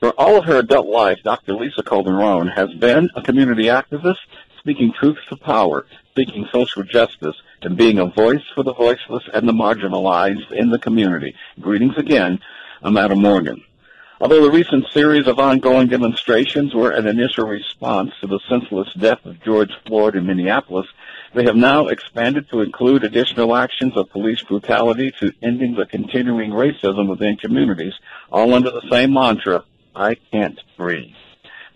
For all of her adult life, Dr. Lisa Calderon has been a community activist, speaking truth to power, seeking social justice, and being a voice for the voiceless and the marginalized in the community. Greetings again. I'm Adam Morgan. Although the recent series of ongoing demonstrations were an initial response to the senseless death of George Floyd in Minneapolis, they have now expanded to include additional actions of police brutality to ending the continuing racism within communities, all under the same mantra, I can't breathe.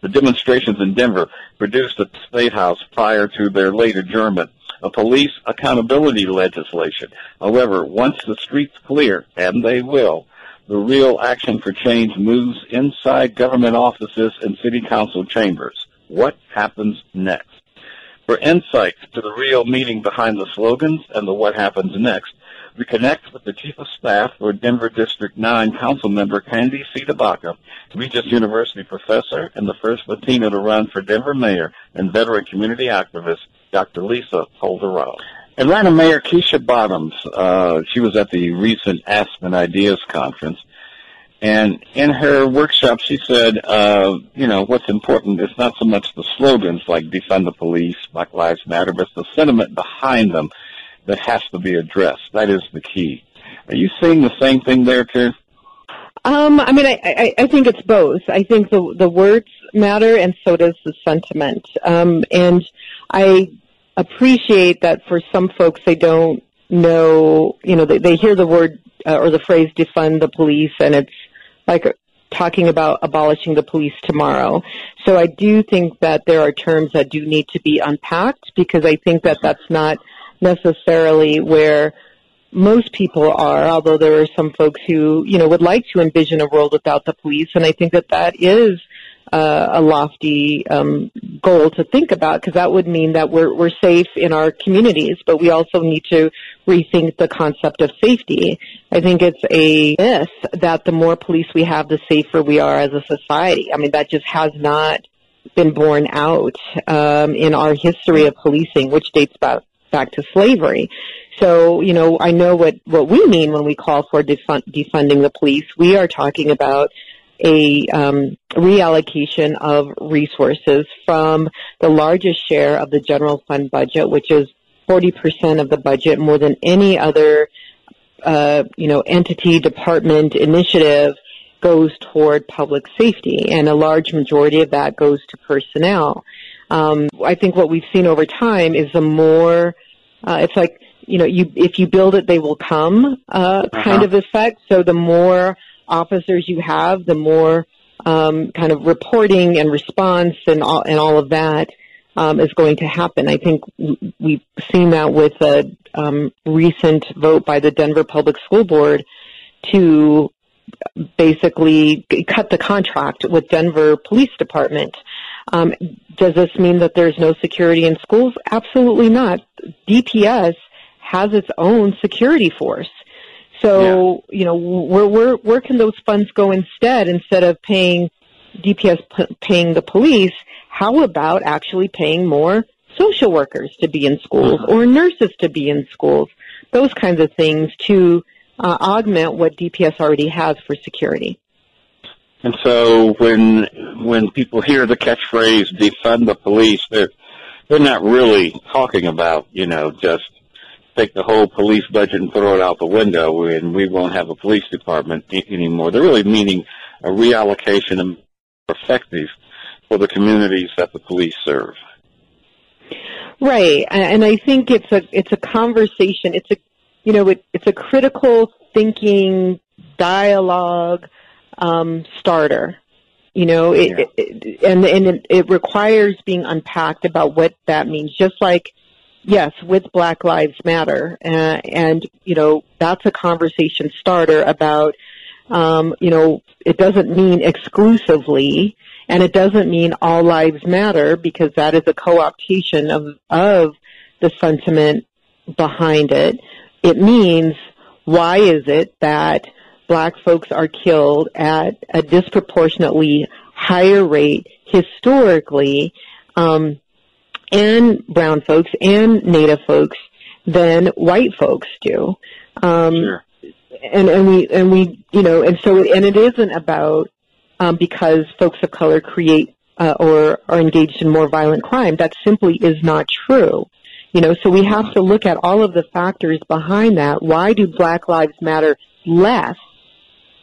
The demonstrations in Denver produced the State House prior to their late adjournment a police accountability legislation. However, once the streets clear, and they will, the real action for change moves inside government offices and city council chambers. What happens next? For insights to the real meaning behind the slogans and the what happens next, we connect with the Chief of Staff for Denver District 9 Council Member Candi CdeBaca, Regis University professor and the first Latina to run for Denver Mayor and veteran community activist, Dr. Lisa Calderon. Atlanta Mayor Keisha Bottoms, uh, she was at the recent Aspen Ideas Conference, and in her workshop she said, uh, you know, what's important is not so much the slogans like defund the police, Black Lives Matter, but the sentiment behind them that has to be addressed. That is the key. Are you seeing the same thing there too? Um, I mean, I, I, I think it's both. I think the the words matter, and so does the sentiment. Um, and I appreciate that for some folks, they don't know. You know, they, they hear the word uh, or the phrase "defund the police," and it's like talking about abolishing the police tomorrow. So I do think that there are terms that do need to be unpacked because I think that that's not necessarily where most people are, although there are some folks who, you know, would like to envision a world without the police, and I think that that is uh, a lofty um, goal to think about because that would mean that we're we're safe in our communities, but we also need to rethink the concept of safety. I think it's a myth that the more police we have, the safer we are as a society. I mean, that just has not been borne out um, in our history of policing, which dates back back to slavery. So, you know, I know what, what we mean when we call for defund, defunding the police. We are talking about a um, reallocation of resources from the largest share of the general fund budget, which is 40% of the budget, more than any other, uh, you know, entity, department, initiative goes toward public safety, and a large majority of that goes to personnel. Um, I think what we've seen over time is the more uh, it's like you know, you if you build it, they will come uh, kind uh-huh. of effect. So the more officers you have, the more um, kind of reporting and response and all and all of that um, is going to happen. I think we've seen that with a um, recent vote by the Denver Public School Board to basically cut the contract with Denver Police Department. Um, does this mean that there's no security in schools? Absolutely not. DPS has its own security force. So, yeah. you know, where, where, where can those funds go instead, instead of paying DPS p- paying the police? How about actually paying more social workers to be in schools uh-huh. or nurses to be in schools? Those kinds of things to uh, augment what DPS already has for security. And so when when people hear the catchphrase defund the police, they're they're not really talking about, you know, just take the whole police budget and throw it out the window and we won't have a police department anymore. They're really meaning a reallocation of effective for the communities that the police serve. Right, and I think it's a it's a conversation. It's a you know it, it's a critical thinking dialogue um, starter. You know, it, yeah. it, and and it, it requires being unpacked about what that means. Just like yes, with Black Lives Matter, uh, and you know that's a conversation starter about, um, you know, it doesn't mean exclusively, and it doesn't mean all lives matter because that is a co-optation of of the sentiment behind it. It means why is it that black folks are killed at a disproportionately higher rate historically um, and brown folks and native folks than white folks do. Um, sure. And and we and we you know and so and it isn't about um, because folks of color create uh, or are engaged in more violent crime. That simply is not true. You know, so we have to look at all of the factors behind that. Why do Black Lives Matter less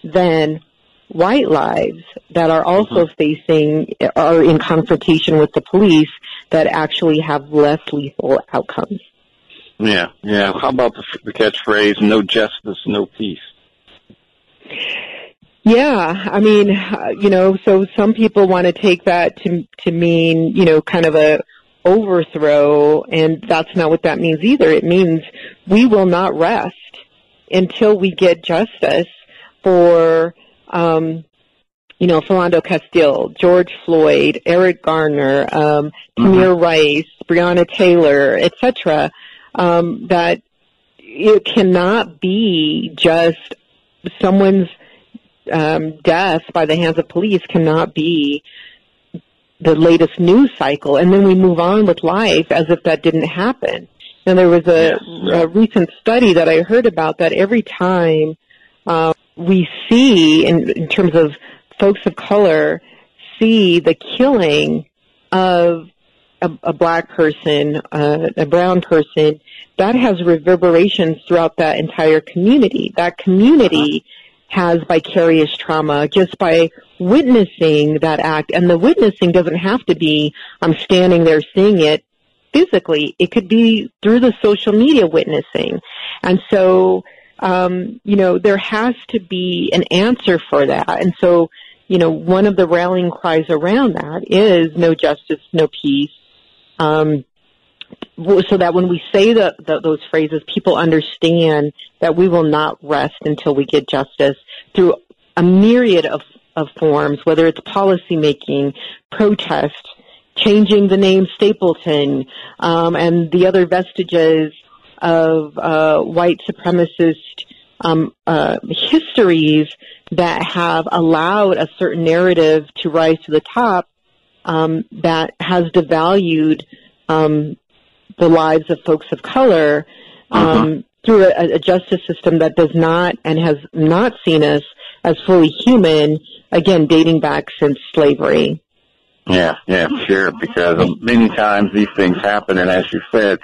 than white lives that are also mm-hmm. facing are in confrontation with the police that actually have less lethal outcomes. Yeah, yeah. How about the, the catchphrase "No justice, no peace"? Yeah, I mean, you know, so some people want to take that to to mean, you know, kind of a overthrow, and that's not what that means either. It means we will not rest until we get justice for um, you know, Philando Castile, George Floyd, Eric Garner, um, Tamir mm-hmm. Rice, Breonna Taylor, etc. Um, that it cannot be just someone's um, death by the hands of police cannot be the latest news cycle, and then we move on with life as if that didn't happen. And there was a, a recent study that I heard about that every time uh, we see, in, in terms of folks of color, see the killing of a, a black person, uh, a brown person, that has reverberations throughout that entire community. That community has vicarious trauma just by witnessing that act. And the witnessing doesn't have to be, I'm standing there seeing it physically. It could be through the social media witnessing. And so, um, you know, there has to be an answer for that. And so, you know, one of the rallying cries around that is no justice, no peace. Um, so that when we say the, the, those phrases, people understand that we will not rest until we get justice through a myriad of, of forms, whether it's policy making, protest, changing the name Stapleton, um, and the other vestiges of uh, white supremacist um, uh, histories that have allowed a certain narrative to rise to the top um, that has devalued um, the lives of folks of color uh-huh. through a, a justice system that does not and has not seen us as fully human, again, dating back since slavery. Yeah, yeah, sure, because many times these things happen, and as you said,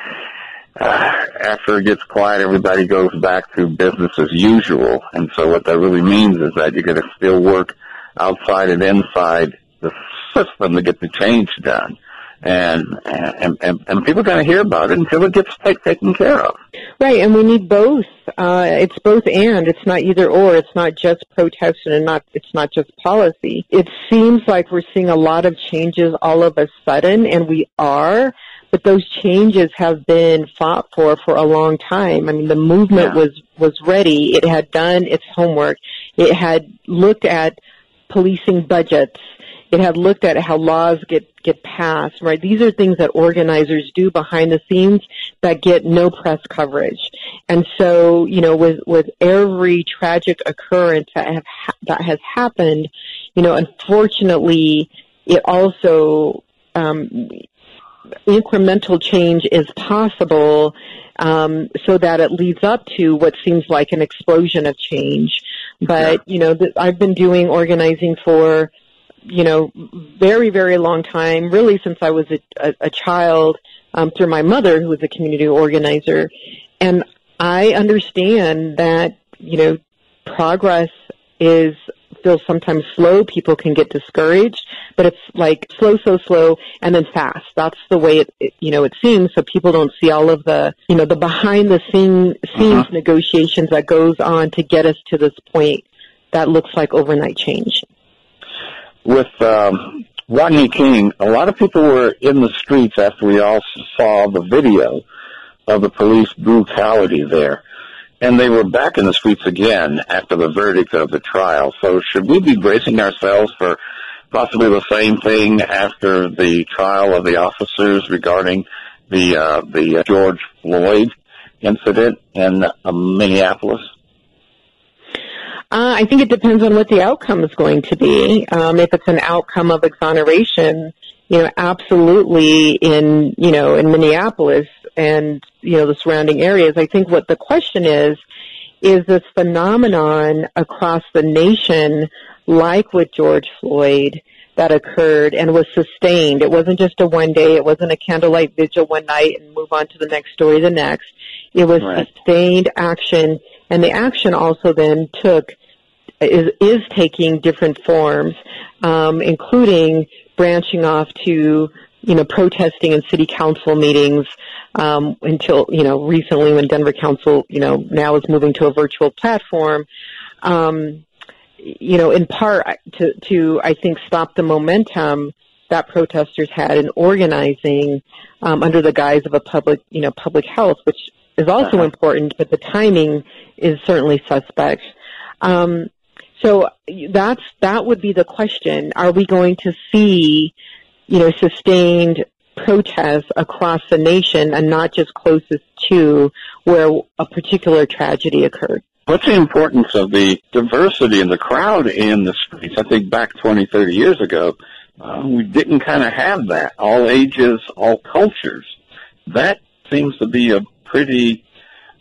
uh, after it gets quiet, everybody goes back to business as usual. And so what that really means is that you're going to still work outside and inside the system to get the change done. And, and, and, and people are going to hear about it until it gets take, taken care of. Right, and we need both. Uh, it's both and. It's not either or. It's not just protest and not, it's not just policy. It seems like we're seeing a lot of changes all of a sudden, and we are but those changes have been fought for for a long time. I mean, the movement yeah. was was ready. It had done its homework. It had looked at policing budgets. It had looked at how laws get get passed. Right? These are things that organizers do behind the scenes that get no press coverage. And so, you know, with with every tragic occurrence that have that has happened, you know, unfortunately, it also um, incremental change is possible um, so that it leads up to what seems like an explosion of change. But, yeah. you know, th- I've been doing organizing for, you know, very, very long time, really since I was a, a, a child um, through my mother, who was a community organizer. And I understand that, you know, progress is feels sometimes slow. People can get discouraged, but it's like slow, so slow, and then fast. That's the way it, it you know, it seems. So people don't see all of the, you know, the behind the scene, scenes uh-huh. negotiations that goes on to get us to this point that looks like overnight change. With um, Rodney King, a lot of people were in the streets after we all saw the video of the police brutality there and they were back in the streets again after the verdict of the trial. So should we be bracing ourselves for possibly the same thing after the trial of the officers regarding the uh, the George Floyd incident in uh, Minneapolis? Uh, I think it depends on what the outcome is going to be. Um, if it's an outcome of exoneration, you know, absolutely in, you know, in Minneapolis and, you know, the surrounding areas. I think what the question is, is this phenomenon across the nation like with George Floyd that occurred and was sustained. It wasn't just a one day, it wasn't a candlelight vigil one night and move on to the next story the next. It was right. sustained action and the action also then took is, is taking different forms, um, including branching off to you know protesting in city council meetings um, until you know recently when Denver Council you know now is moving to a virtual platform. Um, you know, in part to to I think stop the momentum that protesters had in organizing um, under the guise of a public you know public health, which is also uh-huh. important, but the timing is certainly suspect. Um, so that's that would be the question: Are we going to see, you know, sustained protests across the nation, and not just closest to where a particular tragedy occurred? What's the importance of the diversity in the crowd in the streets? I think back 20, 30 years ago, uh, we didn't kind of have that. All ages, all cultures. That seems to be a pretty,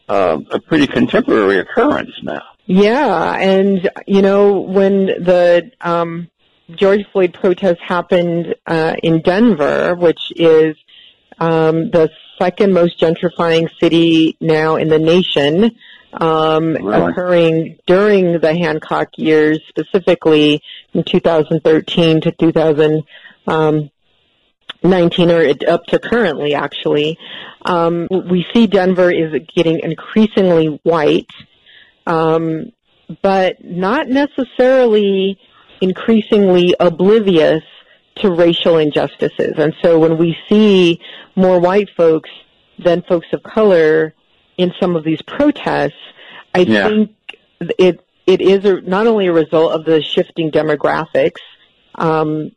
uh, a pretty contemporary occurrence now. Yeah, and you know when the um, George Floyd protests happened uh, in Denver, which is um, the second most gentrifying city now in the nation, um, really? occurring during the Hancock years, specifically in 2013 to 2019, or up to currently, actually. Um, we see Denver is getting increasingly white um, but not necessarily increasingly oblivious to racial injustices. And so when we see more white folks than folks of color in some of these protests, I yeah. think it it is a, not only a result of the shifting demographics um,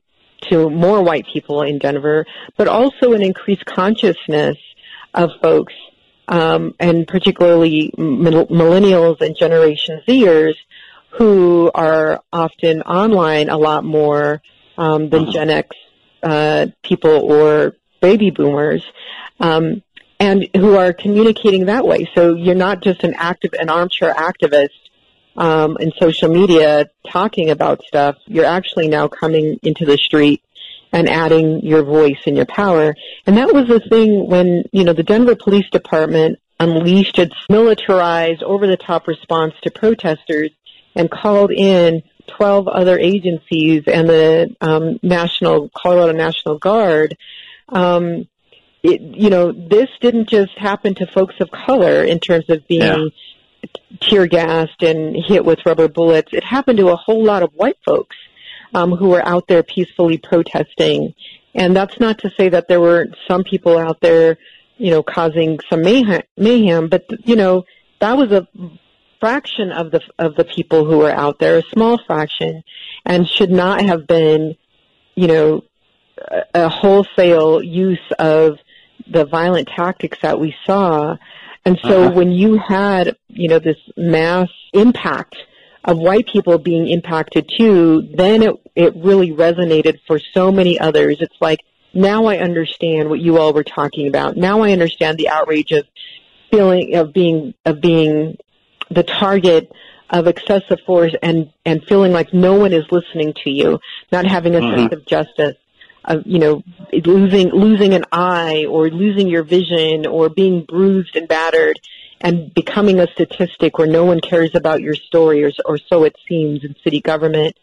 to more white people in Denver, but also an increased consciousness of folks um, and particularly millennials and Generation Zers who are often online a lot more um, than uh-huh. Gen X uh, people or baby boomers, um, and who are communicating that way. So you're not just an active, an armchair activist um, in social media talking about stuff. You're actually now coming into the street and adding your voice and your power. And that was the thing when, you know, the Denver Police Department unleashed its militarized, over-the-top response to protesters and called in 12 other agencies and the um, National Colorado National Guard. Um, it, you know, this didn't just happen to folks of color in terms of being yeah. Tear gassed and hit with rubber bullets. It happened to a whole lot of white folks um, who were out there peacefully protesting. And that's not to say that there weren't some people out there, you know, causing some mayhem, mayhem but you know, that was a fraction of the of the people who were out there, a small fraction, and should not have been, you know, a, a wholesale use of the violent tactics that we saw. And so uh-huh. when you had, you know, this mass impact of white people being impacted too, then it, it really resonated for so many others. It's like, now I understand what you all were talking about. Now I understand the outrage of feeling, of being, of being the target of excessive force and, and feeling like no one is listening to you, not having a mm-hmm. sense of justice of you know losing losing an eye or losing your vision or being bruised and battered and becoming a statistic where no one cares about your story, or, or so it seems in city government.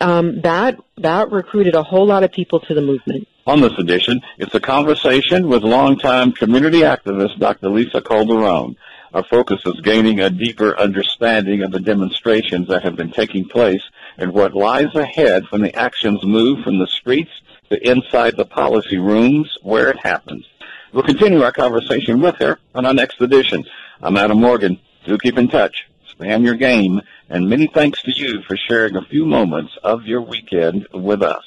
Um, that that recruited a whole lot of people to the movement. On this edition, it's a conversation with longtime community activist Dr. Lisa Calderon. Our focus is gaining a deeper understanding of the demonstrations that have been taking place and what lies ahead when the actions move from the streets to inside the policy rooms where it happens. We'll continue our conversation with her on our next edition. I'm Adam Morgan. Do keep in touch. On your game. And many thanks to you for sharing a few moments of your weekend with us.